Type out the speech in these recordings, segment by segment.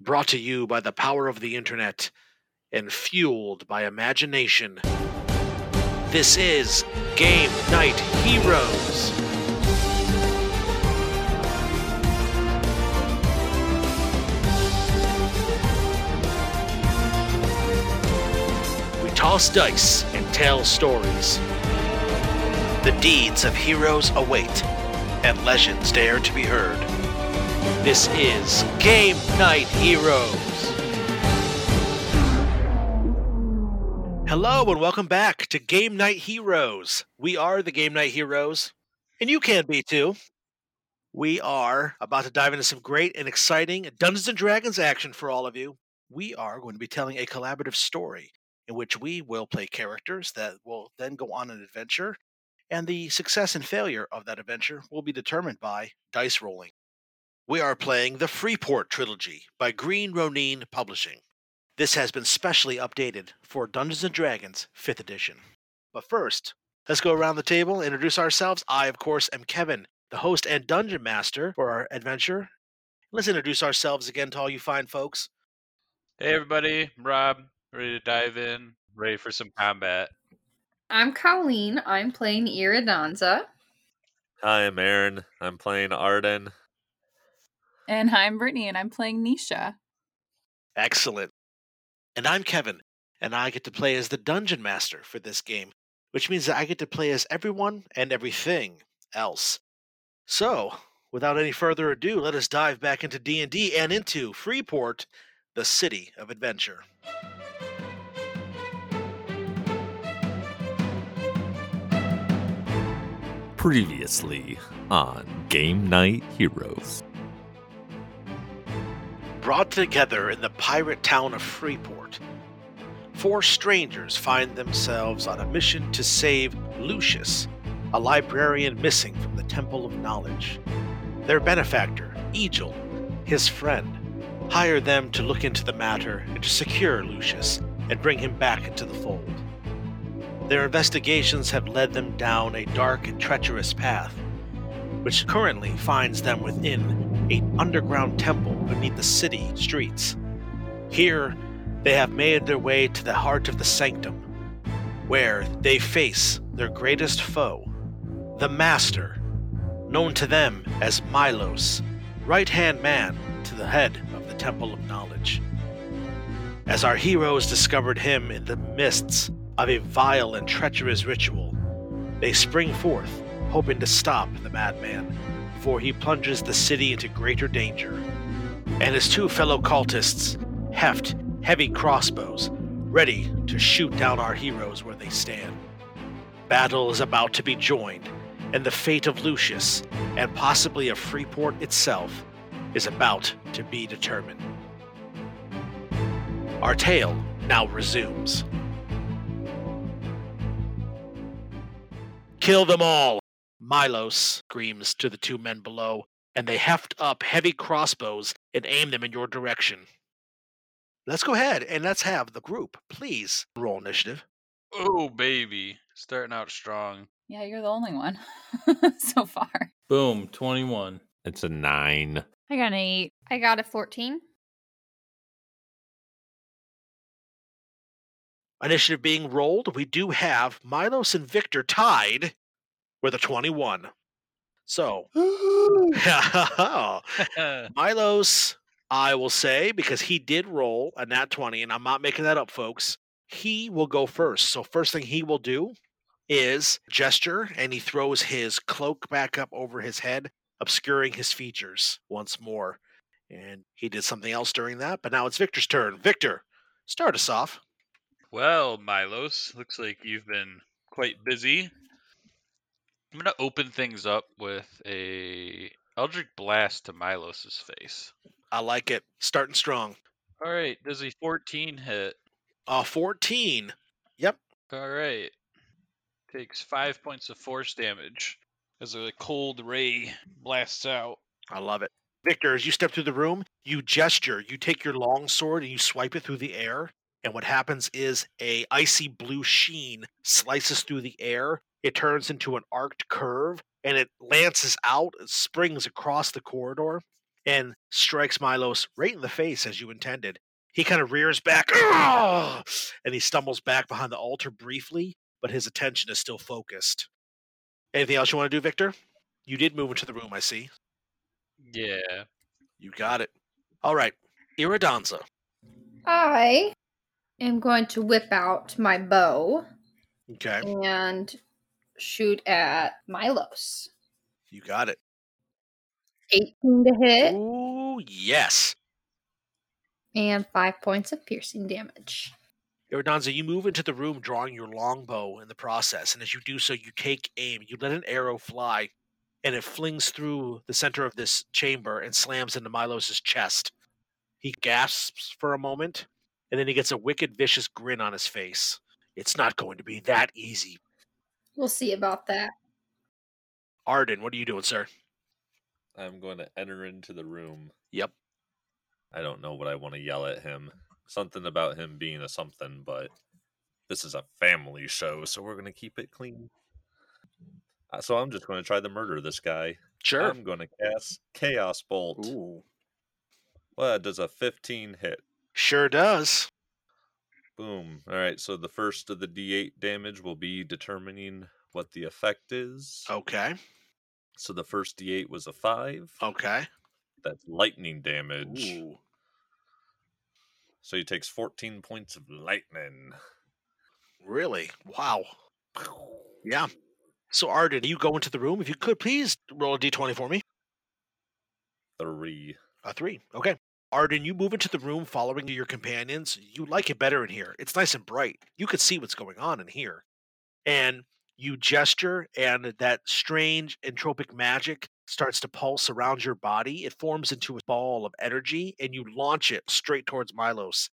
brought to you by the power of the internet and fueled by imagination. This is Game Knight Heroes. We toss dice and tell stories. The deeds of heroes await, and legends dare to be heard. This is Game Knight Heroes. Hello and welcome back to Game Knight Heroes. We are the Game Knight Heroes, and you can be too. We are about to dive into some great and exciting Dungeons and Dragons action for all of you. We are going to be telling a collaborative story in which we will play characters that will then go on an adventure, and the success and failure of that adventure will be determined by dice rolling. We are playing the Freeport Trilogy by Green Ronin Publishing. This has been specially updated for Dungeons and Dragons 5th edition. But first, let's go around the table, introduce ourselves. I, of course, am Kevin, the host and dungeon master for our adventure. Let's introduce ourselves again to all you fine folks. Hey everybody, I'm Rob, ready to dive in, ready for some combat. I'm Colleen. I'm playing Iridansa. Hi, I'm Aaron. I'm playing Arden. And hi, I'm Brittany, and I'm playing Nisha. Excellent. And I'm Kevin, and I get to play as the dungeon master for this game, which means that I get to play as everyone and everything else. So, without any further ado, let us dive back into D&D and into Freeport, the city of adventure. Previously on Game Knight Heroes. Brought together in the pirate town of Freeport, four strangers find themselves on a mission to save Lucius, a librarian missing from the Temple of Knowledge. Their benefactor, Egil, his friend, hire them to look into the matter and to secure Lucius and bring him back into the fold. Their investigations have led them down a dark and treacherous path, which currently finds them within an underground temple beneath the city streets. Here, they have made their way to the heart of the sanctum, where they face their greatest foe, the Master, known to them as Milos, right hand man to the head of the Temple of Knowledge. As our heroes discovered him in the mists of a vile and treacherous ritual, they spring forth, hoping to stop the madman before he plunges the city into greater danger. And his two fellow cultists heft heavy crossbows, ready to shoot down our heroes where they stand. Battle is about to be joined, and the fate of Lucius, and possibly of Freeport itself, is about to be determined. Our tale now resumes. Kill them all! Milos screams to the two men below, and they heft up heavy crossbows and aim them in your direction. Let's go ahead and let's have the group, please, roll initiative. Oh baby, starting out strong. Yeah, you're the only one so far. Boom, 21. It's a nine. I got an eight. I got a 14. Initiative being rolled, we do have Milos and Victor tied with a 21. So, oh, Milos, I will say, because he did roll a nat 20, and I'm not making that up, folks, he will go first. So, first thing he will do is gesture, and he throws his cloak back up over his head, obscuring his features once more. And he did something else during that, but now it's Victor's turn. Victor, start us off. well, Milos, looks like you've been quite busy. I'm gonna open things up with a Eldritch Blast to Milos's face. I like it. Starting strong. All right, does a 14 hit? Uh, 14. Yep. All right, takes five points of force damage as a cold ray blasts out. I love it. Victor, as you step through the room, you gesture. You take your long sword and you swipe it through the air. And what happens is a icy blue sheen slices through the air. It turns into an arced curve and it lances out, it springs across the corridor. and strikes Milos right in the face as you intended. He kind of rears back "Argh!" and he stumbles back behind the altar briefly, but his attention is still focused. Anything else you want to do, Victor? You did move into the room, I see. Yeah. You got it. All right. Iridansa. I am going to whip out my bow Okay. and shoot at Milos. You got it. 18 to hit Ooh, yes. and 5 points of piercing damage. Iridansa, you move into the room drawing your longbow in the process, and as you do so, you take aim. You let an arrow fly, and it flings through the center of this chamber and slams into Milos's chest. He gasps for a moment, and then he gets a wicked, vicious grin on his face. It's not going to be that easy. We'll see about that. Arden, what are you doing, sir? I'm going to enter into the room. Yep. I don't know what I want to yell at him. Something about him being a something, but this is a family show, so we're going to keep it clean. Uh, So I'm just going to try to murder this guy. Sure. I'm going to cast Chaos Bolt. Ooh. Well, does a 15 hit? Sure does. Boom. All right, so the first of the D8 damage will be determining what the effect is. Okay. So the first D8 was a 5. Okay. That's lightning damage. Ooh. So he takes 14 points of lightning. Really? Wow. Yeah. So, Arden, you go into the room. If you could, please roll a d20 for me. Three. A three. Okay. Arden, you move into the room following your companions. You like it better in here. It's nice and bright. You can see what's going on in here. And you gesture, and that strange entropic magic starts to pulse around your body. It forms into a ball of energy, and you launch it straight towards Milos.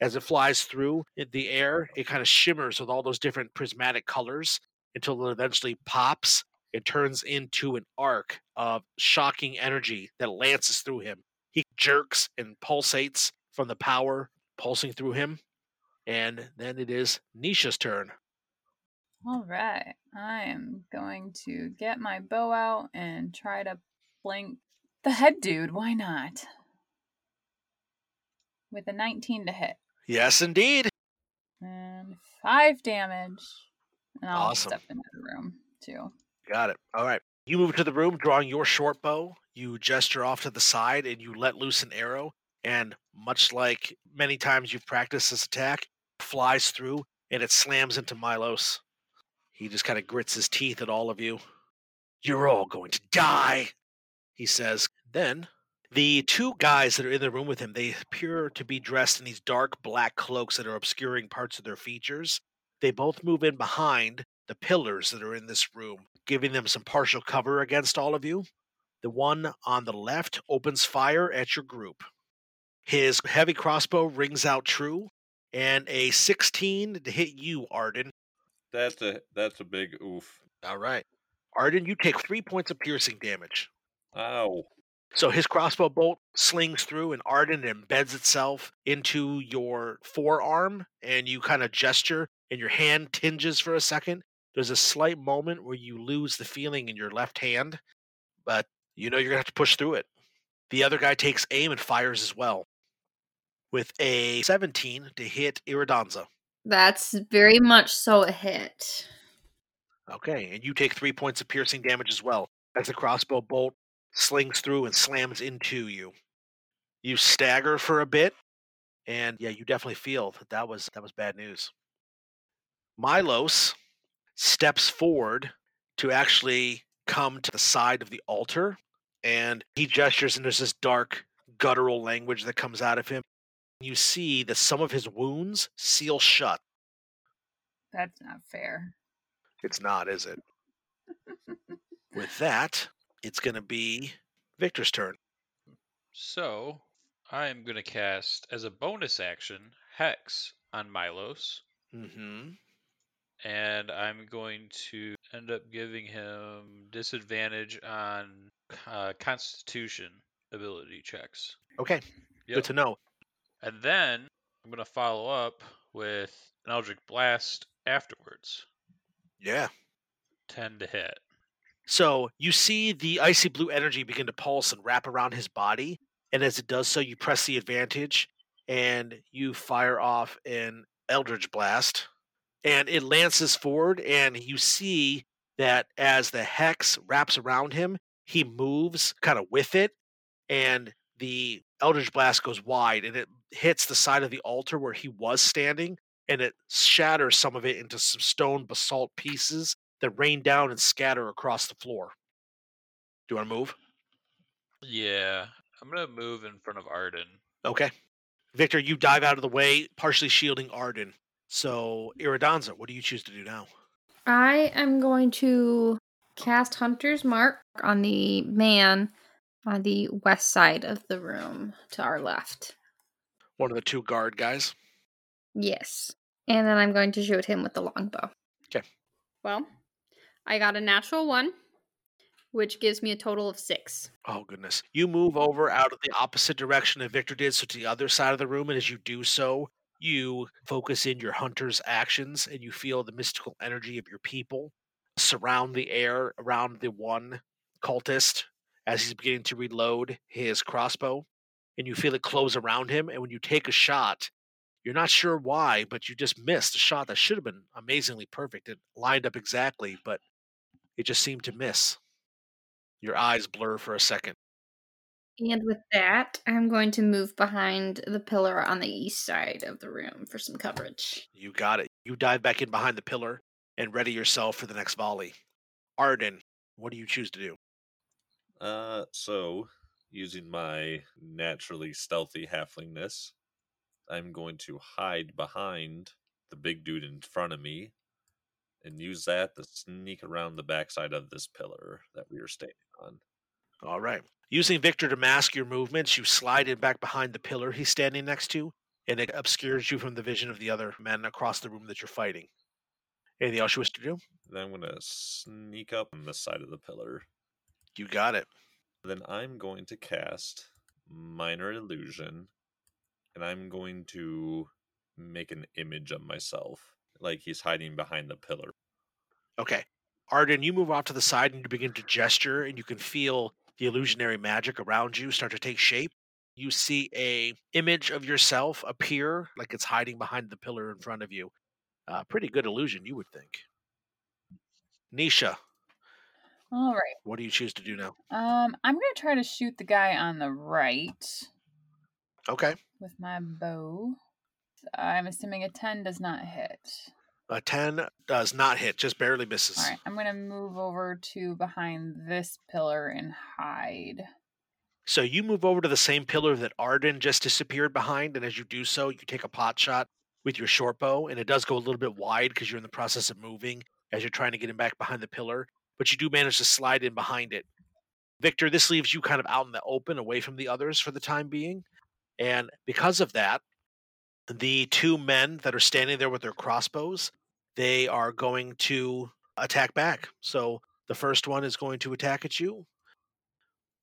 As it flies through the air, it kind of shimmers with all those different prismatic colors until it eventually pops. It turns into an arc of shocking energy that lances through him. He jerks and pulsates from the power pulsing through him. And then it is Nisha's turn. All right. I am going to get my bow out and try to blink the head dude. Why not? With a 19 to hit. Yes, indeed. And five damage. And I'll Awesome. step into the room too. Got it. All right. You move to the room, drawing your short bow. You gesture off to the side and you let loose an arrow. And much like many times you've practiced this attack, flies through and it slams into Milos. He just kind of grits his teeth at all of you. You're all going to die, he says. Then the two guys that are in the room with him, they appear to be dressed in these dark black cloaks that are obscuring parts of their features. They both move in behind the pillars that are in this room, giving them some partial cover against all of you. The one on the left opens fire at your group. His heavy crossbow rings out true, and a 16 to hit you, Arden. That's a that's a big oof. All right. Arden, you take three points of piercing damage. Ow. So his crossbow bolt slings through, and Arden embeds itself into your forearm, and you kind of gesture, and your hand tinges for a second. There's a slight moment where you lose the feeling in your left hand, but you know you're gonna have to push through it. The other guy takes aim and fires as well, with a 17 to hit Iridansa. That's very much so a hit. Okay, and you take three points of piercing damage as well as the crossbow bolt slings through and slams into you. You stagger for a bit, and yeah, you definitely feel that that was that was bad news. Milos steps forward to actually come to the side of the altar, and he gestures, and there's this dark guttural language that comes out of him. You see that some of his wounds seal shut. That's not fair. It's not, is it? With that, it's going to be Victor's turn. So I am going to cast as a bonus action Hex on Milos, Mm-hmm. and I'm going to end up giving him disadvantage on uh, Constitution ability checks. Okay, Yep. good to know. And then I'm going to follow up with an Eldritch Blast afterwards. Yeah, 10 to hit. So you see the icy blue energy begin to pulse and wrap around his body. And as it does so, you press the advantage and you fire off an Eldritch Blast. And it lances forward, and you see that as the hex wraps around him, he moves kind of with it, and the Eldritch Blast goes wide and it hits the side of the altar where he was standing, and it shatters some of it into some stone basalt pieces that rain down and scatter across the floor. Do you want to move? Yeah, I'm gonna move in front of Arden. Okay. Victor, you dive out of the way, partially shielding Arden. So, Iridansa, what do you choose to do now? I am going to cast Hunter's Mark on the man on the west side of the room to our left. One of the two guard guys. Yes. And then I'm going to shoot him with the longbow. Okay. Well, I got a natural one, which gives me a total of six. Oh goodness. You move over out of the opposite direction that Victor did, so to the other side of the room, and as you do so, you focus in your hunter's actions and you feel the mystical energy of your people surround the air around the one cultist as he's beginning to reload his crossbow. And you feel it close around him, and when you take a shot, you're not sure why, but you just missed a shot that should have been amazingly perfect. It lined up exactly, but it just seemed to miss. Your eyes blur for a second. And with that, I'm going to move behind the pillar on the east side of the room for some coverage. You got it. You dive back in behind the pillar and ready yourself for the next volley. Arden, what do you choose to do? Uh, so using my naturally stealthy halflingness, I'm going to hide behind the big dude in front of me and use that to sneak around the backside of this pillar that we are standing on. All right. Using Victor to mask your movements, you slide in back behind the pillar he's standing next to, and it obscures you from the vision of the other men across the room that you're fighting. Anything else you wish to do? Then I'm going to sneak up on the side of the pillar. You got it. Then I'm going to cast Minor Illusion, and I'm going to make an image of myself, like he's hiding behind the pillar. Okay. Arden, you move off to the side and you begin to gesture, and you can feel the illusionary magic around you start to take shape. You see a image of yourself appear, like it's hiding behind the pillar in front of you. Uh, pretty good illusion, you would think. Nisha, All right. what do you choose to do now? Um, I'm gonna try to shoot the guy on the right Okay. with my bow. I'm assuming a ten does not hit. A 10 does not hit, just barely misses. All right, I'm gonna move over to behind this pillar and hide. So you move over to the same pillar that Arden just disappeared behind, and as you do so, you take a pot shot with your short bow, and it does go a little bit wide because you're in the process of moving as you're trying to get him back behind the pillar, but you do manage to slide in behind it. Victor, this leaves you kind of out in the open, away from the others for the time being. And because of that, the two men that are standing there with their crossbows, they are going to attack back. So the first one is going to attack at you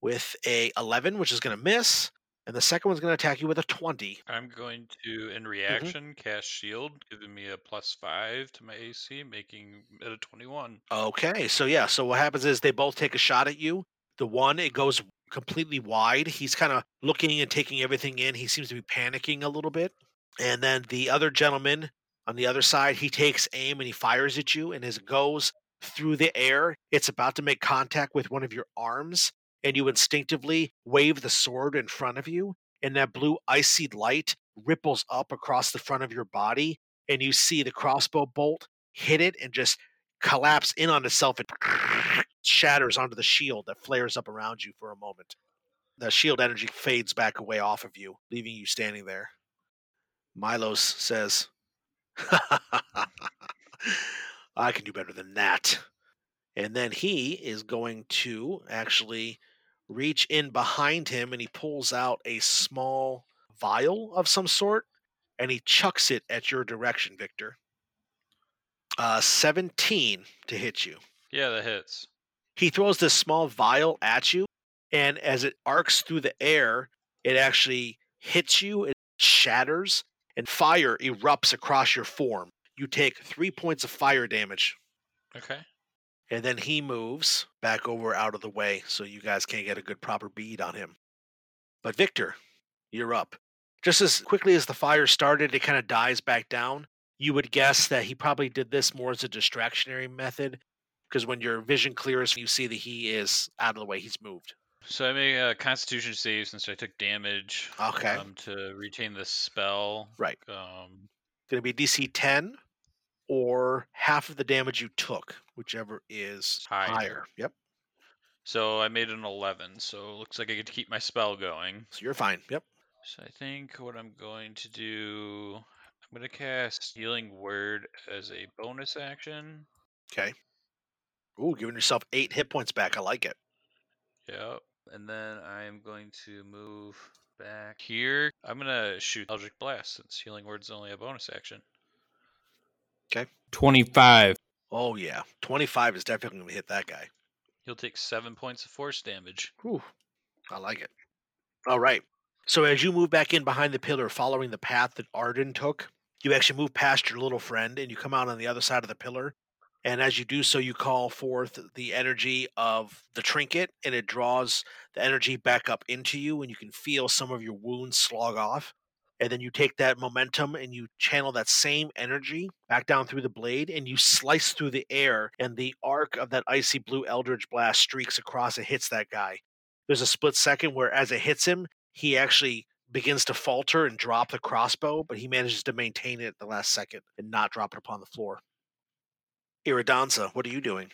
with a 11, which is going to miss, and the second one's going to attack you with a 20. I'm going to, Mm-hmm. in reaction, cast Shield, giving me a plus five to my AC, making it a 21. Okay, so yeah, so what happens is they both take a shot at you. The one, it goes completely wide. He's kind of looking and taking everything in. He seems to be panicking a little bit. And then the other gentleman on the other side, he takes aim and he fires at you. And it goes through the air, it's about to make contact with one of your arms. And you instinctively wave the sword in front of you. And that blue icy light ripples up across the front of your body. And you see the crossbow bolt hit it and just collapse in on itself and shatters onto the shield that flares up around you for a moment. The shield energy fades back away off of you, leaving you standing there. Milos says, I can do better than that. And then he is going to actually reach in behind him and he pulls out a small vial of some sort and he chucks it at your direction, Victor. Uh, 17 to hit you. Yeah, that hits. He throws this small vial at you, and as it arcs through the air, it actually hits you, it shatters, and fire erupts across your form. You take three points of fire damage. Okay. And then he moves back over out of the way so you guys can't get a good proper bead on him. But Victor, you're up. Just as quickly as the fire started, it kind of dies back down. You would guess that he probably did this more as a distractionary method because when your vision clears, you see that he is out of the way. He's moved. So I make a Constitution save since I took damage. Okay. Um, to retain the spell. Right. Um, Going to be DC 10 or half of the damage you took, whichever is Higher. higher. Yep. so I made an 11. So it looks like I get to keep my spell going. So you're fine. Yep. So I think what I'm going to do, I'm going to cast Healing Word as a bonus action. Okay. Ooh, giving yourself eight hit points back. I like it. Yep. And then I'm going to move back here. I'm going to shoot Eldritch Blast since Healing Word's only a bonus action. Okay. 25. Oh, yeah. 25 is definitely going to hit that guy. He'll take seven points of force damage. Whew. I like it. All right. So as you move back in behind the pillar, following the path that Arden took, you actually move past your little friend and you come out on the other side of the pillar. And as you do so, you call forth the energy of the trinket, and it draws the energy back up into you, and you can feel some of your wounds slog off. And then you take that momentum and you channel that same energy back down through the blade, and you slice through the air, and the arc of that icy blue eldritch blast streaks across and hits that guy. There's a split second where, as it hits him, he actually begins to falter and drop the crossbow, but he manages to maintain it at the last second and not drop it upon the floor. Iridansa, what are you doing?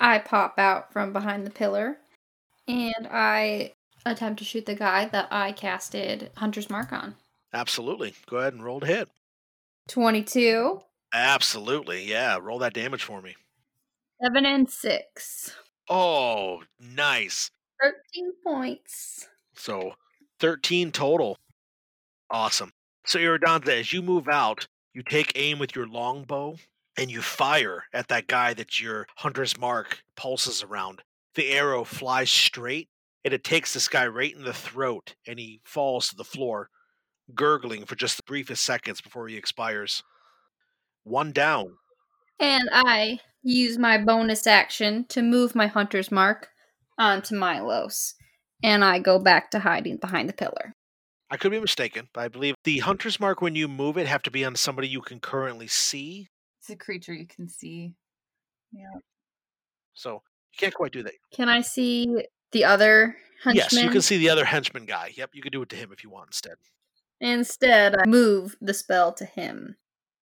I pop out from behind the pillar and I attempt to shoot the guy that I casted Hunter's Mark on. Absolutely. Go ahead and roll to hit. 22, Absolutely. Yeah. Roll that damage for me. 7 and 6. Oh, nice. 13 points. So 13 total. Awesome. So Iridansa, as you move out, you take aim with your longbow and you fire at that guy that your hunter's mark pulses around. The arrow flies straight and it takes this guy right in the throat and he falls to the floor, gurgling for just the briefest seconds before he expires. One down. And I use my bonus action to move my Hunter's Mark onto Milos. And I go back to hiding behind the pillar. I could be mistaken, but I believe the hunter's mark when you move it have to be on somebody you can currently see. It's a creature you can see. Yeah. So you can't quite do that. Can I see the other henchman? Yes, you can see the other henchman guy. Yep, you can do it to him if you want instead. Instead, I move the spell to him.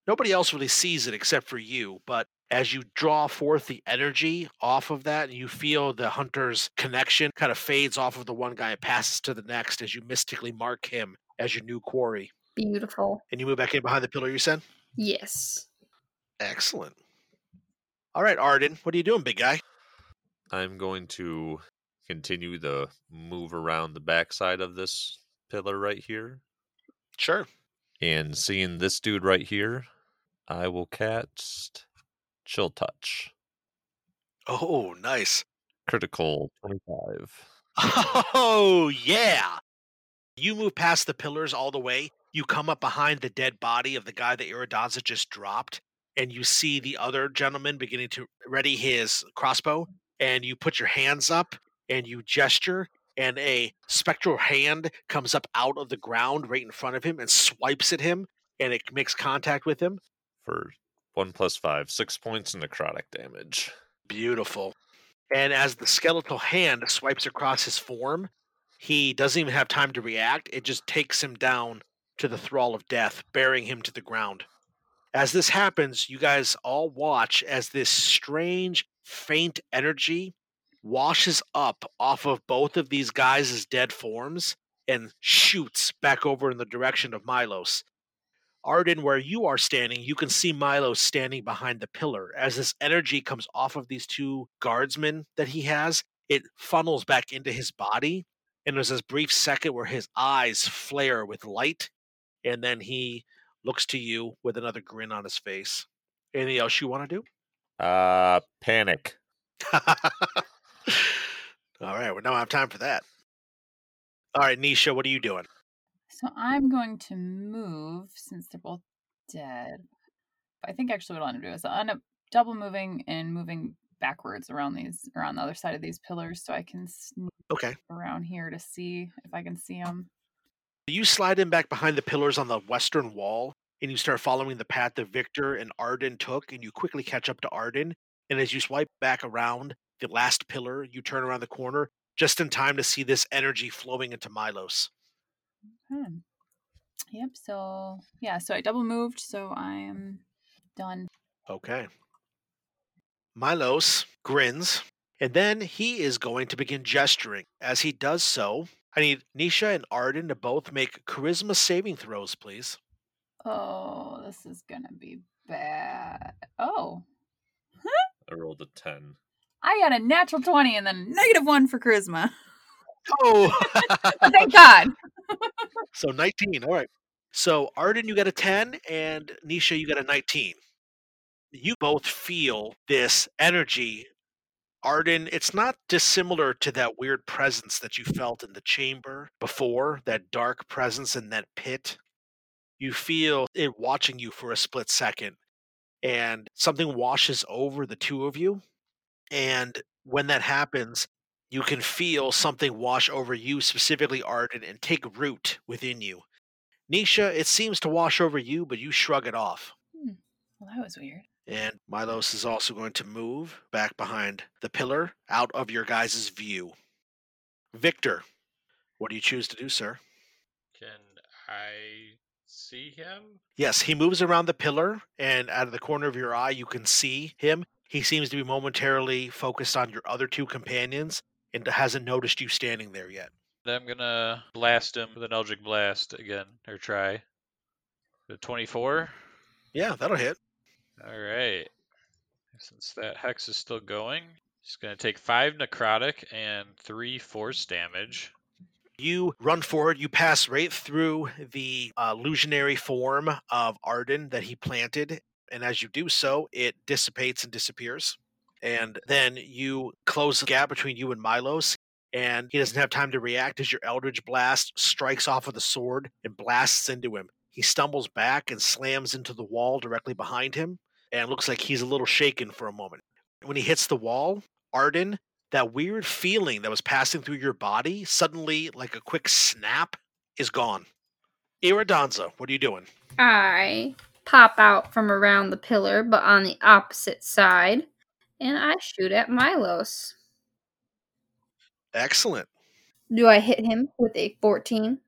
Nobody else really sees it except for you, but as you draw forth the energy off of that, and you feel the hunter's connection kind of fades off of the one guy and passes to the next as you mystically mark him as your new quarry. Beautiful. And you move back in behind the pillar, you said? Yes. Excellent. All right, Arden, what are you doing, big guy? I'm going to continue the move around the backside of this pillar right here. Sure. And seeing this dude right here, I will cast Chill Touch. Oh, nice. Critical 25. Oh, yeah. You move past the pillars all the way. You come up behind the dead body of the guy that Iridansa just dropped, and you see the other gentleman beginning to ready his crossbow. And you put your hands up and you gesture, and a spectral hand comes up out of the ground right in front of him and swipes at him, and it makes contact with him. for 1 plus 5, 6 points of necrotic damage. Beautiful. And as the skeletal hand swipes across his form, he doesn't even have time to react. It just takes him down to the thrall of death, bearing him to the ground. As this happens, you guys all watch as this strange, faint energy washes up off of both of these guys' dead forms and shoots back over in the direction of Milos. Arden, where you are standing, you can see Milo standing behind the pillar. As this energy comes off of these two guardsmen that he has, it funnels back into his body. And there's this brief second where his eyes flare with light, and then he looks to you with another grin on his face. Anything else you want to do? Uh, panic. All right, we don't have time for that. All right, Nisha, what are you doing? So I'm going to move since they're both dead. I think actually what I want to do is I end up double moving and moving backwards around these around the other side of these pillars so I can sneak Okay. around here to see if I can see them. You slide in back behind the pillars on the western wall, and you start following the path that Victor and Arden took, and you quickly catch up to Arden. And as you swipe back around the last pillar, you turn around the corner just in time to see this energy flowing into Milos. Hmm. Yep. So yeah. So I double moved. So I am done. Okay. Milos grins, and then he is going to begin gesturing. As he does so, I need Nisha and Arden to both make charisma saving throws, please. Oh, this is gonna be bad. Oh, I rolled a 10. I got a natural twenty and then negative one for charisma. Oh! Thank God. so 19. All right. So Arden, you got a 10, and Nisha, you got a 19. You both feel this energy. Arden, it's not dissimilar to that weird presence that you felt in the chamber before, that dark presence in that pit. You feel it watching you for a split second, and something washes over the two of you. And when that happens, you can feel something wash over you, specifically Arden, and take root within you. Nisha, it seems to wash over you, but you shrug it off. Hmm. Well, that was weird. And Milos is also going to move back behind the pillar, out of your guys' view. Victor, what do you choose to do, sir? Can I see him? Yes, he moves around the pillar, and out of the corner of your eye, you can see him. He seems to be momentarily focused on your other two companions and hasn't noticed you standing there yet. I'm gonna blast him with an Eldritch Blast again, or try. The 24. Yeah, that'll hit. All right. Since that hex is still going, he's gonna take five necrotic and three force damage. You run forward, you pass right through the uh, illusionary form of Arden that he planted, and as you do so, it dissipates and disappears. And then you close the gap between you and Milos, and he doesn't have time to react as your Eldritch Blast strikes off of the sword and blasts into him. He stumbles back and slams into the wall directly behind him, and looks like he's a little shaken for a moment. When he hits the wall, Arden, that weird feeling that was passing through your body, suddenly, like a quick snap, is gone. Iridansa, what are you doing? I pop out from around the pillar, but on the opposite side, and I shoot at Milos. Excellent. Do I hit him with a 14?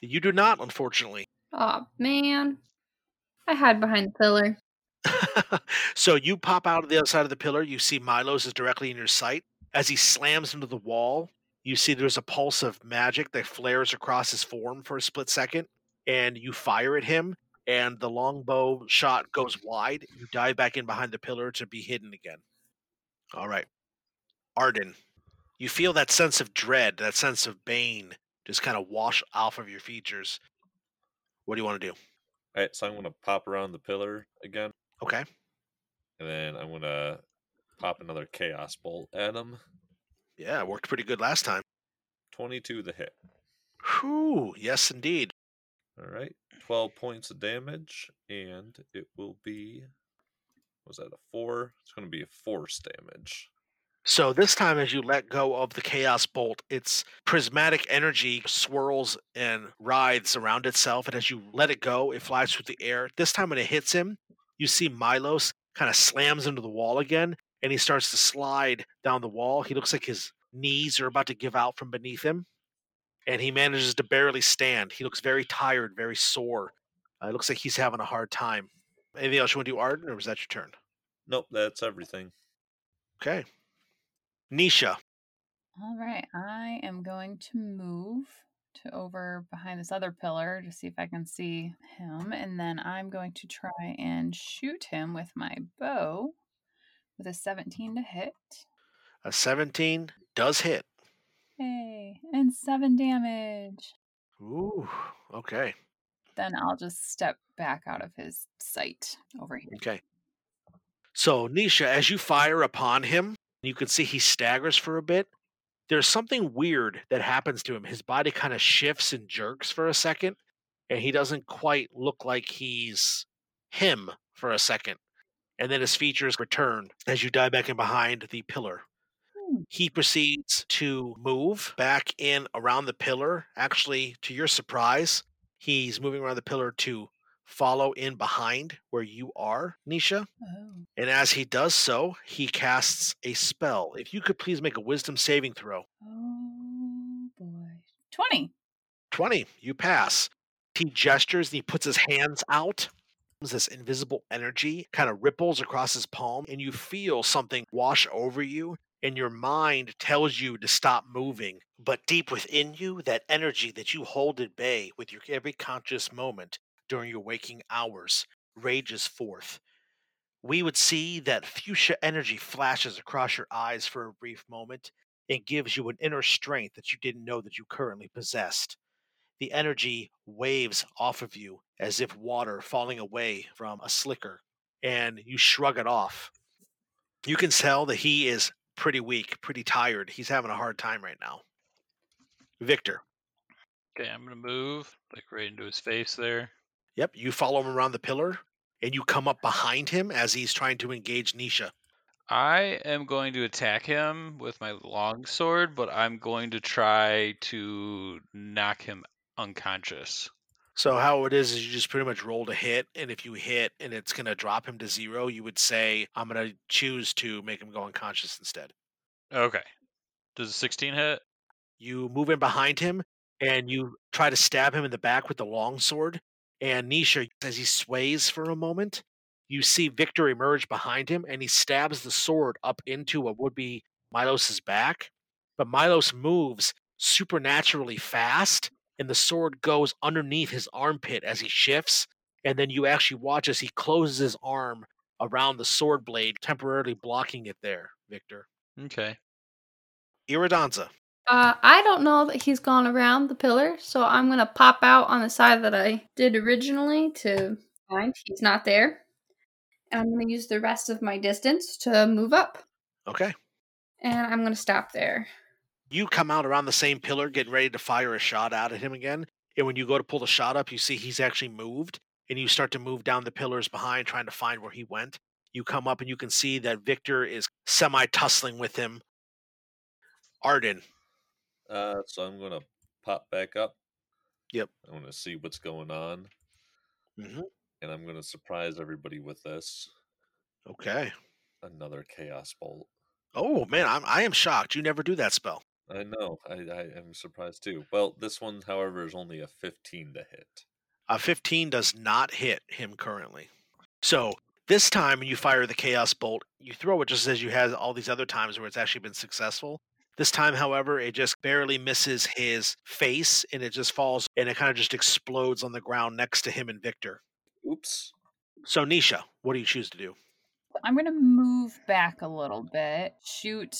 You do not, unfortunately. Oh man. I hide behind the pillar. so you pop out of the other side of the pillar. You see Milos is directly in your sight. As he slams into the wall, you see there's a pulse of magic that flares across his form for a split second, and you fire at him, and the longbow shot goes wide. You dive back in behind the pillar to be hidden again. All right. Arden, you feel that sense of dread, that sense of bane just kind of wash off of your features. What do you want to do? All right, so I'm going to pop around the pillar again, Okay. and then I'm going to pop another chaos bolt at him. Yeah, it worked pretty good last time. 22 the hit. Whew, yes, indeed. All right, 12 points of damage, and it will be. Was that a four? It's going to be a force damage. So this time, as you let go of the chaos bolt, its prismatic energy swirls and writhes around itself, and as you let it go, it flies through the air. This time, when it hits him, you see Milos kind of slams into the wall again, and he starts to slide down the wall. He looks like his knees are about to give out from beneath him, and he manages to barely stand. He looks very tired, very sore. Uh, it looks like he's having a hard time. Anything else you want to do, Arden, or was that your turn? Nope, that's everything. Okay. Nisha. All right, I am going to move to over behind this other pillar to see if I can see him, and then I'm going to try and shoot him with my bow with a 17 to hit. A 17 does hit. Hey, and seven damage. Ooh, okay. Then I'll just step back out of his sight over here. Okay. So, Nisha, as you fire upon him, you can see he staggers for a bit. There's something weird that happens to him. His body kind of shifts and jerks for a second, and he doesn't quite look like he's him for a second. and then his features return as you dive back in behind the pillar. Hmm. He proceeds to move back in around the pillar. Actually, to your surprise, he's moving around the pillar to follow in behind where you are, Nisha. Oh. And as he does so, he casts a spell. If you could please make a wisdom saving throw. Oh boy. 20. 20, you pass. He gestures and he puts his hands out. This invisible energy kind of ripples across his palm, and you feel something wash over you, and your mind tells you to stop moving. But deep within you, that energy that you hold at bay with your every conscious moment during your waking hours rages forth. We would see that fuchsia energy flashes across your eyes for a brief moment and gives you an inner strength that you didn't know that you currently possessed the energy waves off of you as if water falling away from a slicker, and you shrug it off. You can tell that he is pretty weak, pretty tired. He's having a hard time right now. Victor. Okay, I'm gonna move like right into his face there. Yep, you follow him around the pillar, and you come up behind him as he's trying to engage Nisha. I am going to attack him with my long sword, but I'm going to try to knock him unconscious. So how it is is you just pretty much roll to hit, and if you hit and it's gonna drop him to zero, you would say, I'm gonna choose to make him go unconscious instead. Okay. Does a 16 hit? You move in behind him and you try to stab him in the back with the long sword. And Nisha, as he sways for a moment, you see Victor emerge behind him and he stabs the sword up into what would be Milos's back. But Milos moves supernaturally fast and the sword goes underneath his armpit as he shifts. And then you actually watch as he closes his arm around the sword blade, temporarily blocking it there, Victor. Okay. Iridansa. Uh, I don't know that he's gone around the pillar, so I'm gonna pop out on the side that I did originally to find he's not there. And I'm gonna use the rest of my distance to move up. Okay. And I'm gonna stop there. You come out around the same pillar, getting ready to fire a shot out at him again. And when you go to pull the shot up, you see he's actually moved. And you start to move down the pillars behind, trying to find where he went. You come up and you can see that Victor is semi tussling with him. Arden. Uh, so I'm gonna pop back up. Yep. I want to see what's going on, hmm and I'm gonna surprise everybody with this. Okay. Another chaos bolt. Oh man, I'm I am shocked. You never do that spell. I know. I, I am surprised too. Well, this one, however, is only a 15 to hit. A 15 does not hit him currently. So this time when you fire the chaos bolt, you throw it just as you had all these other times where it's actually been successful. This time, however, it just barely misses his face and it just falls and it kind of just explodes on the ground next to him and Victor. Oops. So Nisha, what do you choose to do? I'm going to move back a little bit, shoot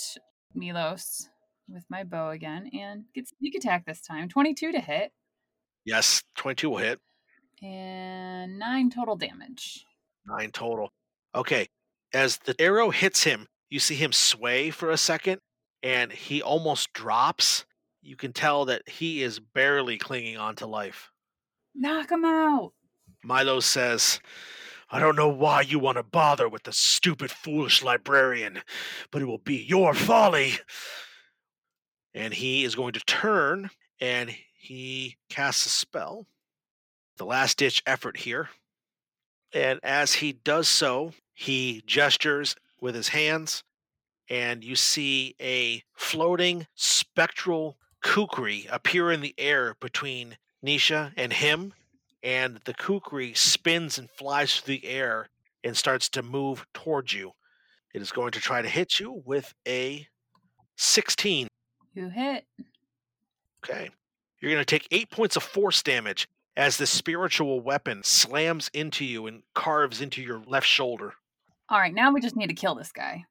Milos with my bow again, and get sneak attack this time. 22 to hit, Yes, 22 will hit. and 9 total damage. Nine total. Okay. As the arrow hits him, you see him sway for a second and he almost drops. You can tell that he is barely clinging on to life. Knock him out! Milo says, I don't know why you want to bother with the stupid, foolish librarian, but it will be your folly. And he is going to turn and he casts a spell. The last ditch effort here. And as he does so, he gestures with his hands, and you see a floating spectral kukri appear in the air between Nisha and him and the kukri spins and flies through the air and starts to move towards you. It is going to try to hit you with a 16. You hit. Okay. You're going to take eight points of force damage as the spiritual weapon slams into you and carves into your left shoulder. All right, now we just need to kill this guy.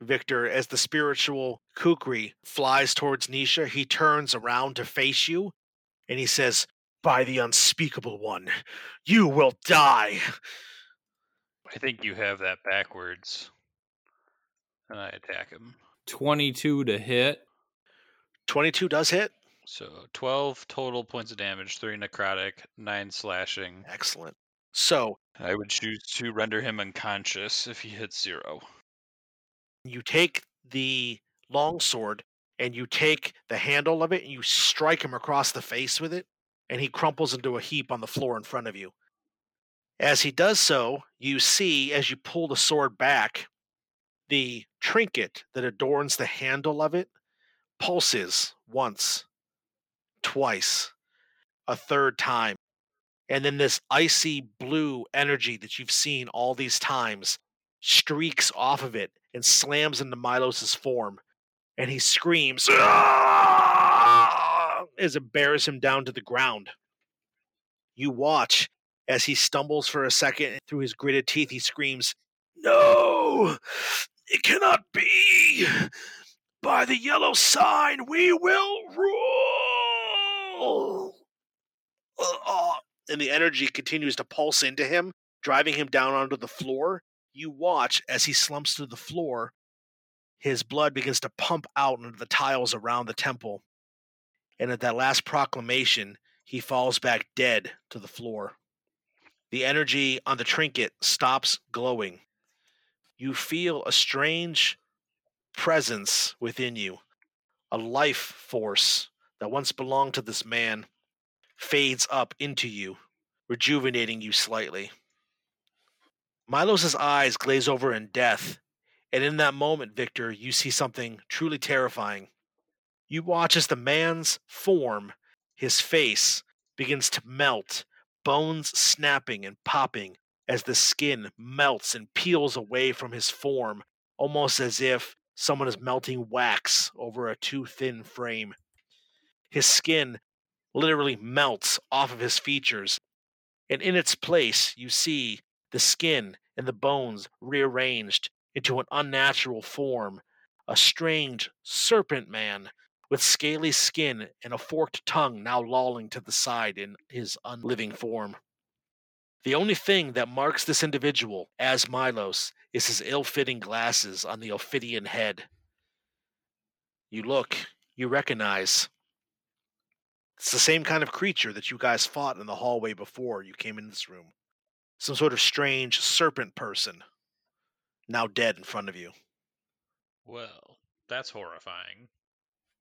Victor, as the spiritual kukri flies towards Nisha, he turns around to face you and he says, By the unspeakable one, you will die. I think you have that backwards. And I attack him. 22 to hit. 22 does hit. So 12 total points of damage, 3 necrotic, 9 slashing. Excellent. So I would choose to render him unconscious if he hits zero. You take the longsword and you take the handle of it and you strike him across the face with it, and he crumples into a heap on the floor in front of you. As he does so, you see as you pull the sword back, the trinket that adorns the handle of it pulses once, twice, a third time. And then this icy blue energy that you've seen all these times streaks off of it and slams into Milos's form. And he screams "Ah!" as it bears him down to the ground. You watch as he stumbles for a second and through his gritted teeth he screams, No! It cannot be! By the yellow sign, we will rule! Uh, and the energy continues to pulse into him, driving him down onto the floor. You watch as he slumps to the floor. His blood begins to pump out into the tiles around the temple. And at that last proclamation, he falls back dead to the floor. The energy on the trinket stops glowing. You feel a strange presence within you, a life force that once belonged to this man fades up into you, rejuvenating you slightly. Milos's eyes glaze over in death, and in that moment, Victor, you see something truly terrifying. You watch as the man's form, his face, begins to melt, bones snapping and popping as the skin melts and peels away from his form, almost as if someone is melting wax over a too thin frame. His skin literally melts off of his features, and in its place, you see the skin and the bones rearranged into an unnatural form, a strange serpent man with scaly skin and a forked tongue now lolling to the side in his unliving form. The only thing that marks this individual as Milos is his ill fitting glasses on the Ophidian head. You look, you recognize. It's the same kind of creature that you guys fought in the hallway before you came in this room. Some sort of strange serpent person, now dead in front of you. Well, that's horrifying.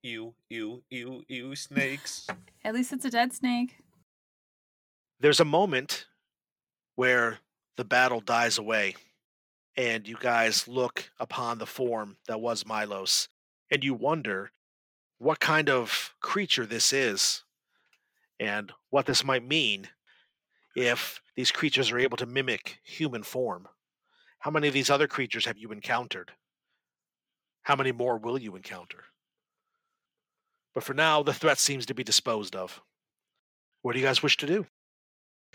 Ew, ew, ew, ew, snakes. At least it's a dead snake. There's a moment where the battle dies away, and you guys look upon the form that was Milos, and you wonder what kind of creature this is, and what this might mean if these creatures are able to mimic human form. How many of these other creatures have you encountered? How many more will you encounter? But for now, the threat seems to be disposed of. What do you guys wish to do?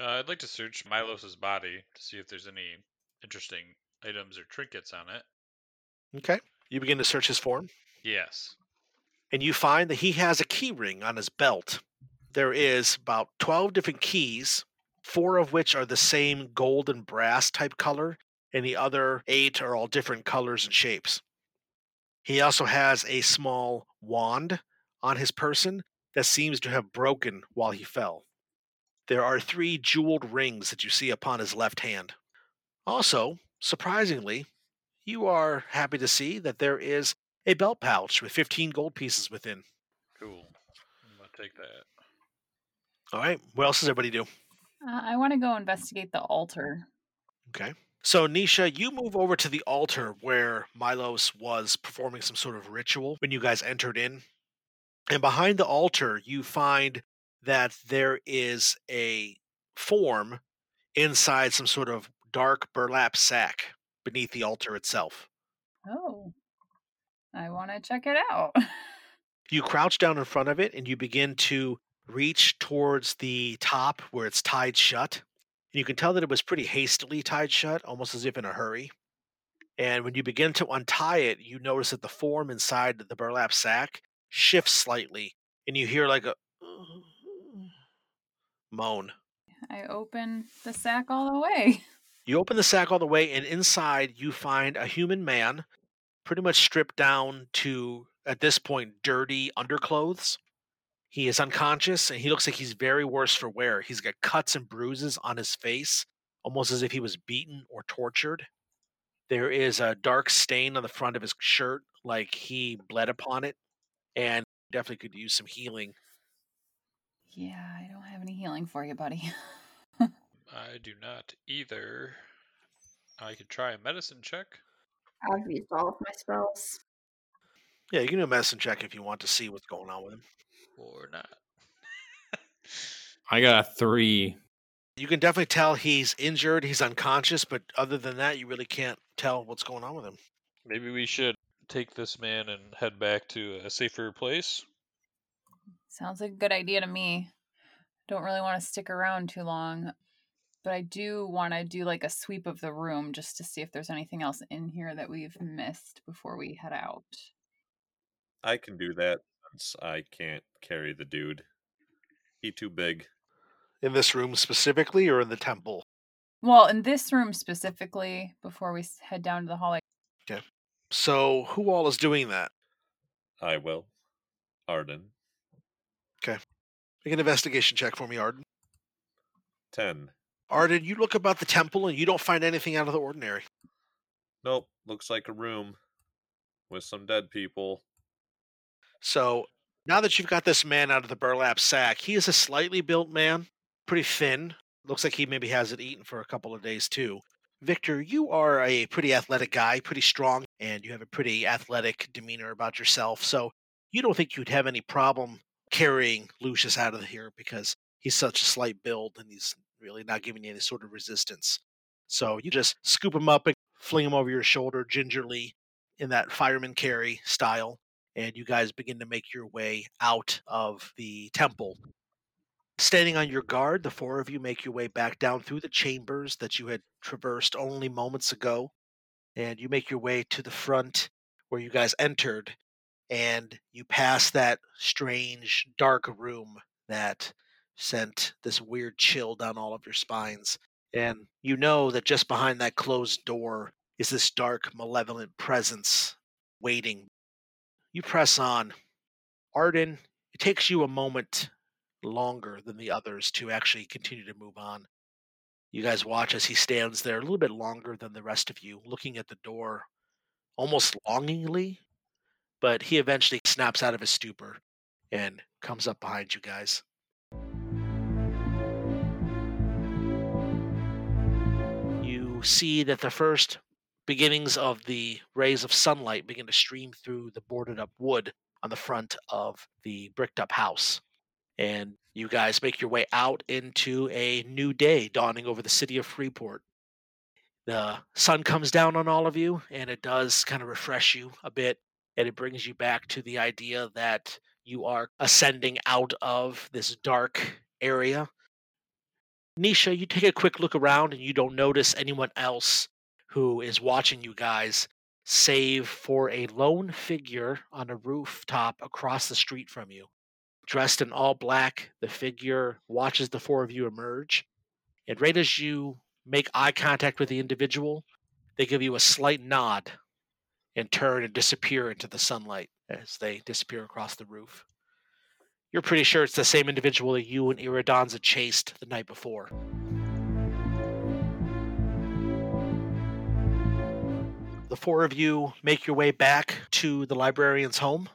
Uh, I'd like to search Milos's body to see if there's any interesting items or trinkets on it. Okay. You begin to search his form, Yes. and you find that he has a key ring on his belt. There is about 12 different keys, four of which are the same gold and brass type color, and the other eight are all different colors and shapes. He also has a small wand on his person that seems to have broken while he fell. There are three jeweled rings that you see upon his left hand. Also, surprisingly, you are happy to see that there is a belt pouch with 15 gold pieces within. Cool. I'm gonna take that. All right, what else does everybody do? Uh, I want to go investigate the altar. Okay. So, Nisha, you move over to the altar where Milos was performing some sort of ritual when you guys entered in. And behind the altar, you find that there is a form inside some sort of dark burlap sack beneath the altar itself. Oh, I want to check it out. You crouch down in front of it and you begin to reach towards the top where it's tied shut. And you can tell that it was pretty hastily tied shut, almost as if in a hurry. And when you begin to untie it, you notice that the form inside the burlap sack shifts slightly, and you hear like a moan. I open the sack all the way. You open the sack all the way, and inside you find a human man, pretty much stripped down to, at this point, dirty underclothes. He is unconscious, and he looks like he's very worse for wear. He's got cuts and bruises on his face, almost as if he was beaten or tortured. There is a dark stain on the front of his shirt, like he bled upon it, and definitely could use some healing. Yeah, I don't have any healing for you, buddy. I do not either. I could try a medicine check. I've used all of my spells. Yeah, you can do a medicine check if you want to see what's going on with him. Or not. I got a three. You can definitely tell he's injured, he's unconscious, but other than that, you really can't tell what's going on with him. Maybe we should take this man and head back to a safer place. Sounds like a good idea to me. Don't really want to stick around too long, but I do want to do like a sweep of the room just to see if there's anything else in here that we've missed before we head out. I can do that since I can't carry the dude. He too big. In this room specifically, or in the temple? Well, in this room specifically, before we head down to the hall, So, who all is doing that? I will. Arden. Okay. Make an investigation check for me, Arden. Ten. Arden, you look about the temple and you don't find anything out of the ordinary. Nope. Looks like a room with some dead people. So, now that you've got this man out of the burlap sack, he is a slightly built man, pretty thin. Looks like he maybe hasn't eaten for a couple of days, too. Victor, you are a pretty athletic guy, pretty strong, and you have a pretty athletic demeanor about yourself. So, you don't think you'd have any problem carrying Lucius out of here because he's such a slight build and he's really not giving you any sort of resistance. So, you just scoop him up and fling him over your shoulder gingerly in that fireman carry style and you guys begin to make your way out of the temple. Standing on your guard, the four of you make your way back down through the chambers that you had traversed only moments ago, and you make your way to the front where you guys entered, and you pass that strange, dark room that sent this weird chill down all of your spines. And you know that just behind that closed door is this dark, malevolent presence waiting you press on. Arden, it takes you a moment longer than the others to actually continue to move on. You guys watch as he stands there a little bit longer than the rest of you, looking at the door almost longingly, but he eventually snaps out of his stupor and comes up behind you guys. You see that the first beginnings of the rays of sunlight begin to stream through the boarded up wood on the front of the bricked up house. And you guys make your way out into a new day dawning over the city of Freeport. The sun comes down on all of you, and it does kind of refresh you a bit, and it brings you back to the idea that you are ascending out of this dark area. Nisha, you take a quick look around and you don't notice anyone else who is watching you guys, save for a lone figure on a rooftop across the street from you. Dressed in all black, the figure watches the four of you emerge. And right as you make eye contact with the individual, they give you a slight nod and turn and disappear into the sunlight as they disappear across the roof. You're pretty sure it's the same individual that you and Iridansa chased the night before. The four of you make your way back to the librarian's home.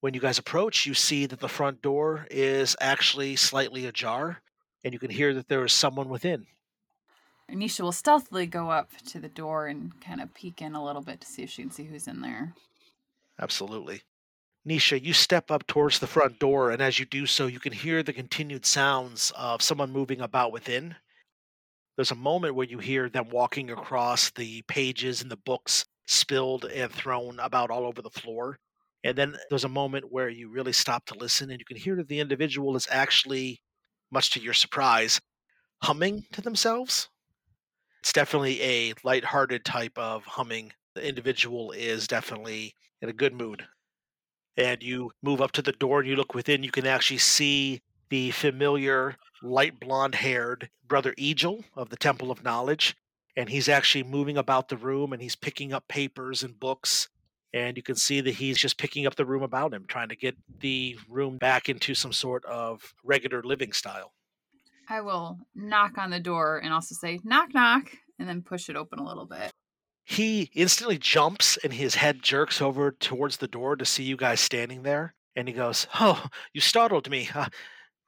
When you guys approach, you see that the front door is actually slightly ajar, and you can hear that there is someone within. Anisha will stealthily go up to the door and kind of peek in a little bit to see if she can see who's in there. Absolutely. Nisha, you step up towards the front door, and as you do so, you can hear the continued sounds of someone moving about within. There's a moment where you hear them walking across the pages and the books spilled and thrown about all over the floor. And then there's a moment where you really stop to listen, and you can hear that the individual is actually, much to your surprise, humming to themselves. It's definitely a light-hearted type of humming. The individual is definitely in a good mood. And you move up to the door and you look within, you can actually see the familiar light blonde haired brother Egil of the Temple of Knowledge. And he's actually moving about the room and he's picking up papers and books. And you can see that he's just picking up the room about him, trying to get the room back into some sort of regular living style. I will knock on the door and also say, knock, knock, and then push it open a little bit. He instantly jumps and his head jerks over towards the door to see you guys standing there. And he goes, Oh, you startled me. Uh,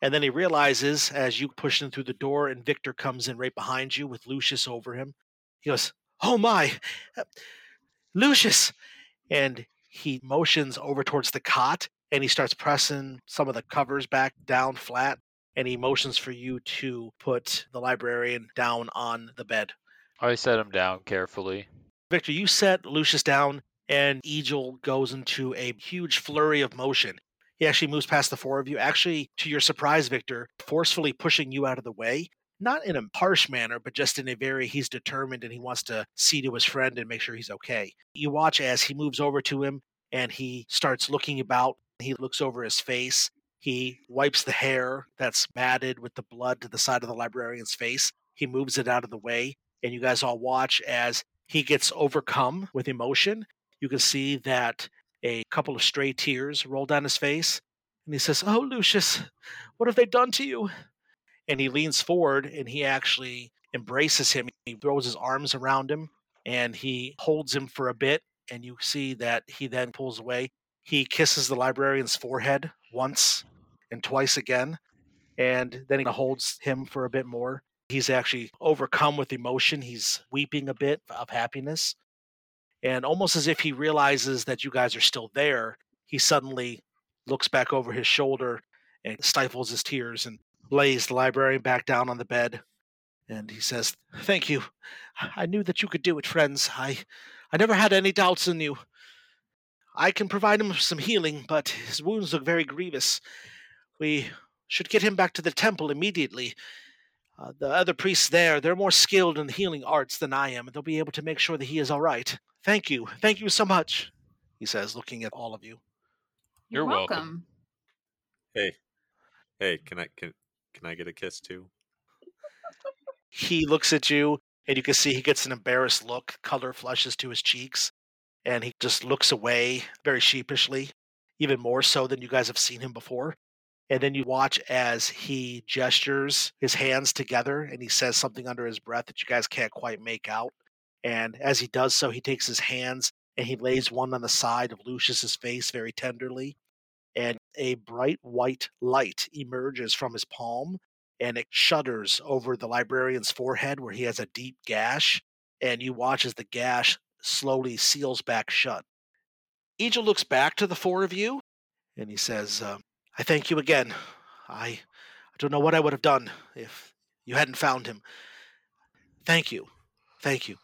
and then he realizes as you push him through the door and Victor comes in right behind you with Lucius over him, he goes, Oh my, uh, Lucius. And he motions over towards the cot and he starts pressing some of the covers back down flat. And he motions for you to put the librarian down on the bed. I set him down carefully. Victor, you set Lucius down, and Egil goes into a huge flurry of motion. He actually moves past the four of you, actually, to your surprise, Victor, forcefully pushing you out of the way. Not in a harsh manner, but just in a very, he's determined and he wants to see to his friend and make sure he's okay. You watch as he moves over to him and he starts looking about. He looks over his face. He wipes the hair that's matted with the blood to the side of the librarian's face. He moves it out of the way. And you guys all watch as he gets overcome with emotion. You can see that a couple of stray tears roll down his face. And he says, Oh, Lucius, what have they done to you? And he leans forward and he actually embraces him. He throws his arms around him and he holds him for a bit. And you see that he then pulls away. He kisses the librarian's forehead once and twice again. And then he holds him for a bit more. He's actually overcome with emotion. He's weeping a bit of happiness. And almost as if he realizes that you guys are still there, he suddenly looks back over his shoulder and stifles his tears and lays the librarian back down on the bed. And he says, Thank you. I knew that you could do it, friends. I I never had any doubts in you. I can provide him some healing, but his wounds look very grievous. We should get him back to the temple immediately. Uh, the other priests there, they're more skilled in the healing arts than I am, they'll be able to make sure that he is all right. Thank you. Thank you so much, he says, looking at all of you. You're welcome. Hey, hey, can I can can I get a kiss too? He looks at you, and you can see he gets an embarrassed look. Color flushes to his cheeks, and he just looks away very sheepishly, even more so than you guys have seen him before. And then you watch as he gestures his hands together and he says something under his breath that you guys can't quite make out. And as he does so, he takes his hands and he lays one on the side of Lucius's face very tenderly. And a bright white light emerges from his palm and it shudders over the librarian's forehead where he has a deep gash. And you watch as the gash slowly seals back shut. Egil looks back to the four of you and he says, uh, I thank you again. I, I don't know what I would have done if you hadn't found him. Thank you. Thank you.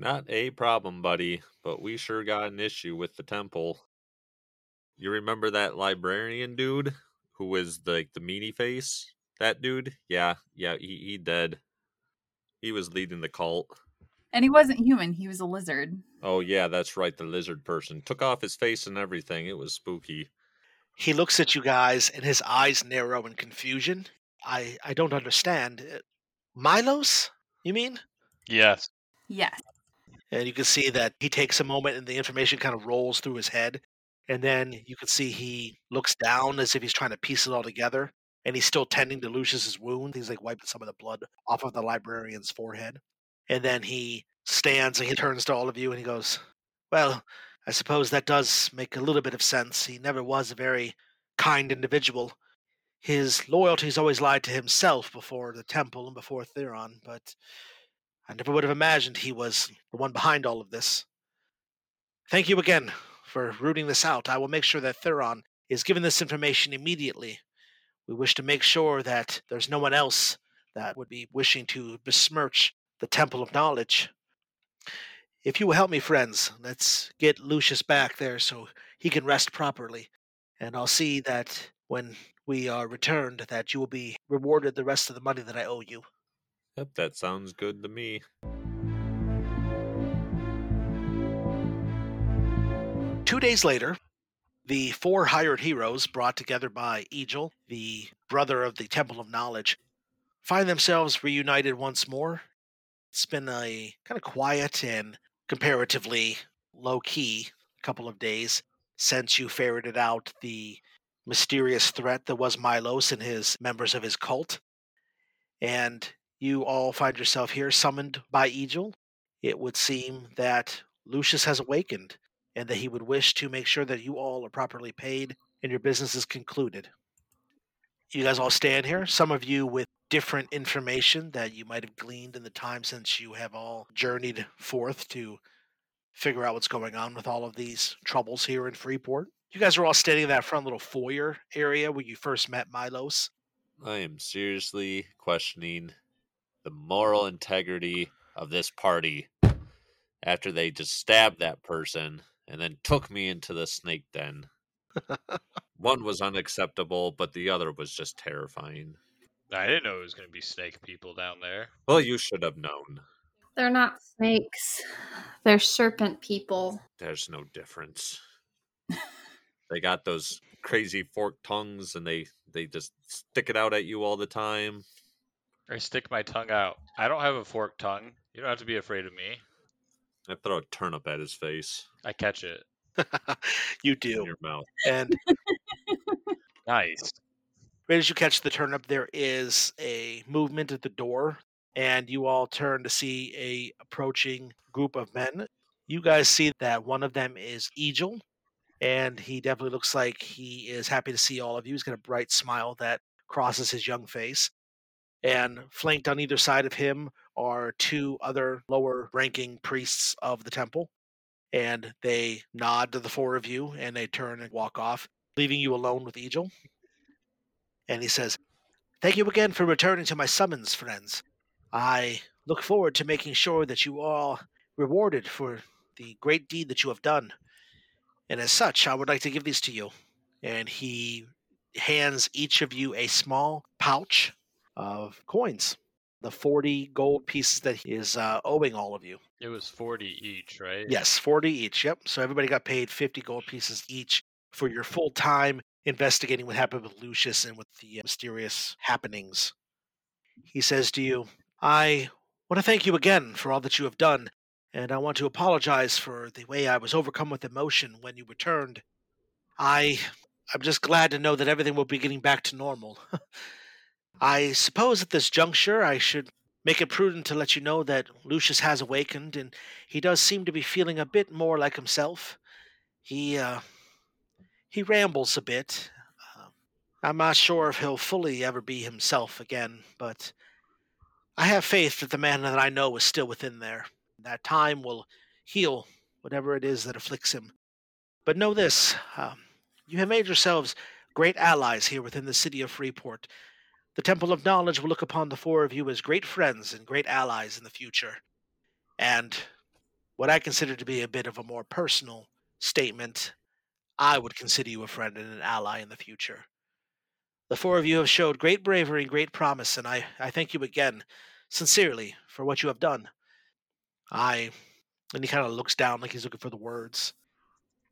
Not a problem, buddy, but we sure got an issue with the temple. You remember that librarian dude who was like the meanie face? That dude? Yeah, yeah, he, he dead. He was leading the cult. And he wasn't human, he was a lizard. Oh yeah, that's right, the lizard person. Took off his face and everything. It was spooky. He looks at you guys and his eyes narrow in confusion. I I don't understand. Uh, Milos? You mean? Yes. Yes. And you can see that he takes a moment and the information kind of rolls through his head. And then you can see he looks down as if he's trying to piece it all together. And he's still tending to Lucius's wound. He's like wiping some of the blood off of the librarian's forehead. And then he stands and he turns to all of you and he goes, Well, I suppose that does make a little bit of sense. He never was a very kind individual. His loyalties always lied to himself before the temple and before Theron, but I never would have imagined he was the one behind all of this. Thank you again for rooting this out. I will make sure that Theron is given this information immediately. We wish to make sure that there's no one else that would be wishing to besmirch the Temple of Knowledge. If you will help me, friends, let's get Lucius back there so he can rest properly. And I'll see that when we are returned that you will be rewarded the rest of the money that I owe you. Yep, that sounds good to me. Two days later, the four hired heroes brought together by Egil, the brother of the Temple of Knowledge, find themselves reunited once more. It's been a kind of quiet and comparatively low key couple of days since you ferreted out the mysterious threat that was Milos and his members of his cult. and you all find yourself here summoned by Egil. It would seem that Lucius has awakened and that he would wish to make sure that you all are properly paid and your business is concluded. You guys all stand here, some of you with different information that you might have gleaned in the time since you have all journeyed forth to figure out what's going on with all of these troubles here in Freeport. You guys are all standing in that front little foyer area where you first met Milos. I am seriously questioning the moral integrity of this party after they just stabbed that person and then took me into the snake den. One was unacceptable, but the other was just terrifying. I didn't know it was going to be snake people down there. Well, you should have known. They're not snakes. They're serpent people. There's no difference. they got those crazy forked tongues and they they just stick it out at you all the time. I stick my tongue out. I don't have a forked tongue. You don't have to be afraid of me. I throw a turnip at his face I catch it. you in do. your mouth. And Nice. right as you catch the turnip, there is a movement at the door, and you all turn to see a approaching group of men. You guys see that one of them is Egil, and he definitely looks like he is happy to see all of you. He's got a bright smile that crosses his young face. And flanked on either side of him are two other lower ranking priests of the temple. And they nod to the four of you and they turn and walk off, leaving you alone with Egil. And he says, Thank you again for returning to my summons, friends. I look forward to making sure that you are rewarded for the great deed that you have done. And as such, I would like to give these to you. And he hands each of you a small pouch of coins, the 40 gold pieces that he is uh, owing all of you. It was 40 each, right? Yes, 40 each. Yep. So everybody got paid 50 gold pieces each for your full time investigating what happened with Lucius and with the uh, mysterious happenings. He says to you, I want to thank you again for all that you have done, and I want to apologize for the way I was overcome with emotion when you returned. I I'm just glad to know that everything will be getting back to normal. I suppose at this juncture I should make it prudent to let you know that Lucius has awakened, and he does seem to be feeling a bit more like himself. He uh, he rambles a bit. Uh, I'm not sure if he'll fully ever be himself again, but I have faith that the man that I know is still within there. That time will heal whatever it is that afflicts him. But know this um, you have made yourselves great allies here within the city of Freeport. The Temple of Knowledge will look upon the four of you as great friends and great allies in the future. And what I consider to be a bit of a more personal statement, I would consider you a friend and an ally in the future. The four of you have showed great bravery and great promise, and I, I thank you again, sincerely, for what you have done. I. And he kind of looks down like he's looking for the words.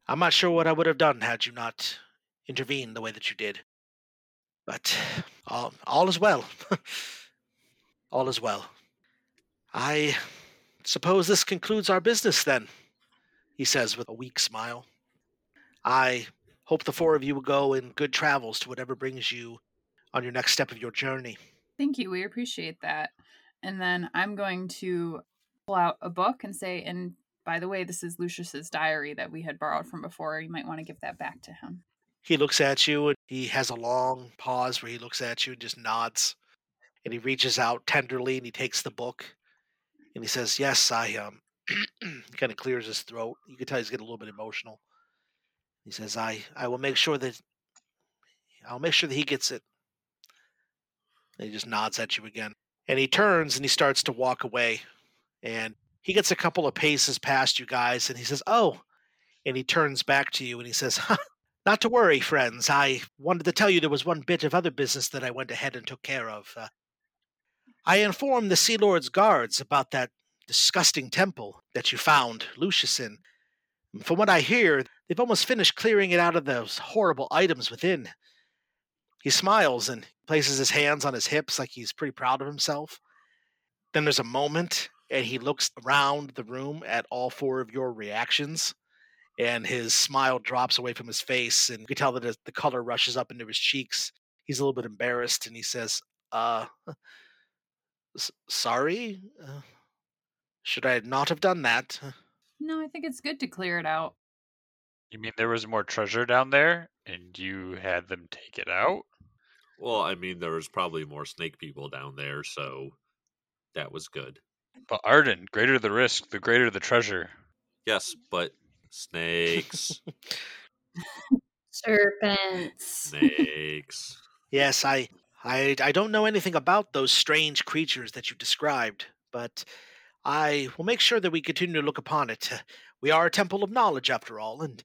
I'm not sure what I would have done had you not intervened the way that you did. But all, all is well. all is well. I suppose this concludes our business then, he says with a weak smile. I hope the four of you will go in good travels to whatever brings you on your next step of your journey. Thank you. We appreciate that. And then I'm going to pull out a book and say, and by the way, this is Lucius's diary that we had borrowed from before. You might want to give that back to him. He looks at you and he has a long pause where he looks at you and just nods. And he reaches out tenderly and he takes the book and he says, Yes, I um kind of clears his throat. You can tell he's getting a little bit emotional. He says, I, I will make sure that I'll make sure that he gets it. And he just nods at you again. And he turns and he starts to walk away. And he gets a couple of paces past you guys and he says, Oh, and he turns back to you and he says, Not to worry, friends. I wanted to tell you there was one bit of other business that I went ahead and took care of. Uh, I informed the Sea Lord's guards about that disgusting temple that you found Lucius in. From what I hear, they've almost finished clearing it out of those horrible items within. He smiles and places his hands on his hips like he's pretty proud of himself. Then there's a moment, and he looks around the room at all four of your reactions, and his smile drops away from his face, and you can tell that the color rushes up into his cheeks. He's a little bit embarrassed, and he says, "Uh, S- sorry? Uh, should I not have done that? No, I think it's good to clear it out. You mean there was more treasure down there and you had them take it out? Well, I mean, there was probably more snake people down there, so that was good. But Arden, greater the risk, the greater the treasure. Yes, but snakes, Serpents. snakes. Yes, I, I, I don't know anything about those strange creatures that you described, but I will make sure that we continue to look upon it. We are a temple of knowledge, after all, and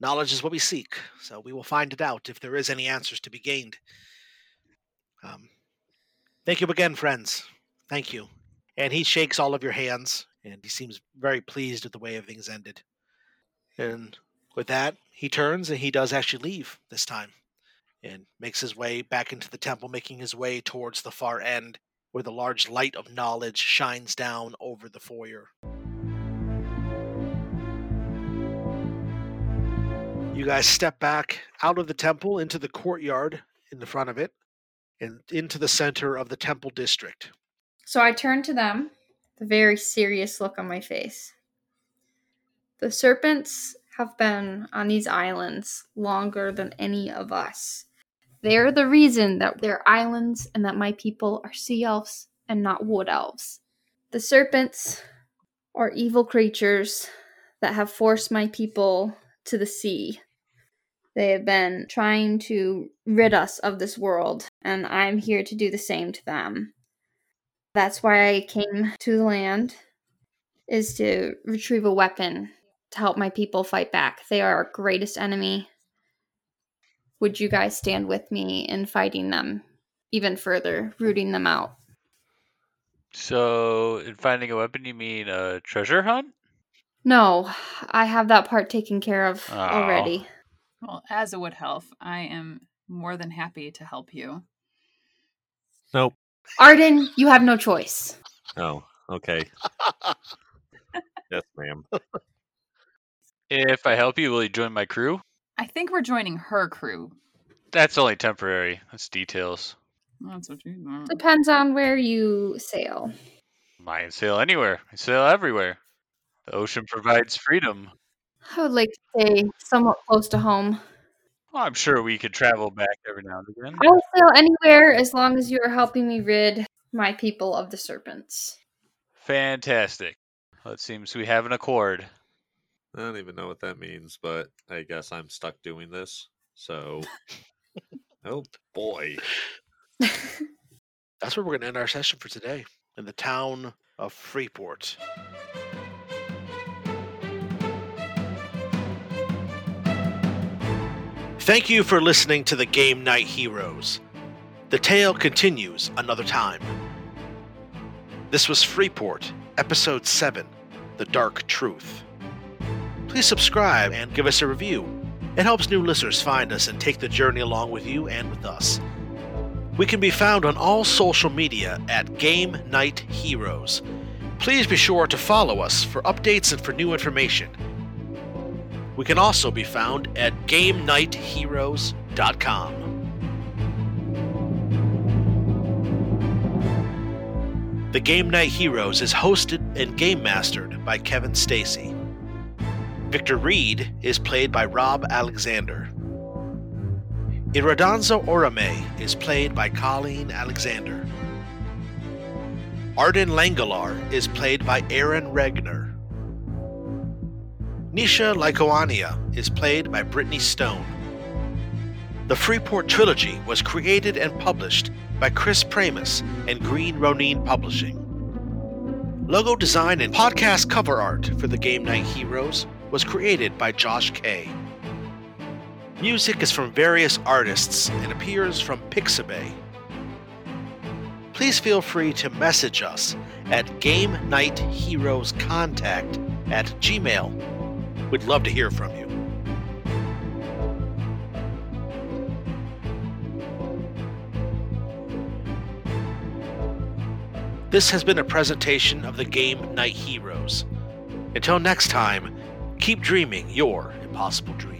knowledge is what we seek. So we will find it out if there is any answers to be gained. Um, thank you again, friends. Thank you. And he shakes all of your hands, and he seems very pleased with the way everything's ended. And with that, he turns and he does actually leave this time and makes his way back into the temple, making his way towards the far end where the large light of knowledge shines down over the foyer. You guys step back out of the temple into the courtyard in the front of it and into the center of the temple district. So I turn to them, the very serious look on my face. The serpents have been on these islands longer than any of us. They are the reason that they're islands and that my people are sea elves and not wood elves. The serpents are evil creatures that have forced my people to the sea. They have been trying to rid us of this world, and I'm here to do the same to them. That's why I came to the land is to retrieve a weapon to help my people fight back. They are our greatest enemy. Would you guys stand with me in fighting them even further, rooting them out? So, in finding a weapon, you mean a treasure hunt? No, I have that part taken care of Aw. already. Well, as a wood elf, I am more than happy to help you. Nope. Arden, you have no choice. Oh, okay. yes, ma'am. If I help you, will you join my crew? I think we're joining her crew. That's only temporary. That's details. That's what you want. Depends on where you sail. I sail anywhere. I sail everywhere. The ocean provides freedom. I would like to stay somewhat close to home. Well, I'm sure we could travel back every now and again. I will sail anywhere as long as you are helping me rid my people of the serpents. Fantastic. Well, it seems we have an accord. I don't even know what that means, but I guess I'm stuck doing this. So, oh boy. That's where we're going to end our session for today in the town of Freeport. Thank you for listening to the Game Knight Heroes. The tale continues another time. This was Freeport, Episode 7 The Dark Truth. Please subscribe and give us a review. It helps new listeners find us and take the journey along with you and with us. We can be found on all social media at Game Knight Heroes. Please be sure to follow us for updates and for new information. We can also be found at GameKnightHeroes.com. The Game Knight Heroes is hosted and game mastered by Kevin Stacy. Victor Reed is played by Rob Alexander. Iridansa Oromae is played by Colleen Alexander. Arden Langelar is played by Aaron Regner. Nisha Lycoania is played by Brittany Stone. The Freeport Trilogy was created and published by Chris Pramas and Green Ronin Publishing. Logo design and podcast cover art for the Game Knight Heroes was created by Josh Kay. Music is from various artists and appears from Pixabay. Please feel free to message us at Game Knight Heroes Contact at Gmail. We'd love to hear from you. This has been a presentation of the game Knight Heroes. Until next time, keep dreaming your impossible dreams.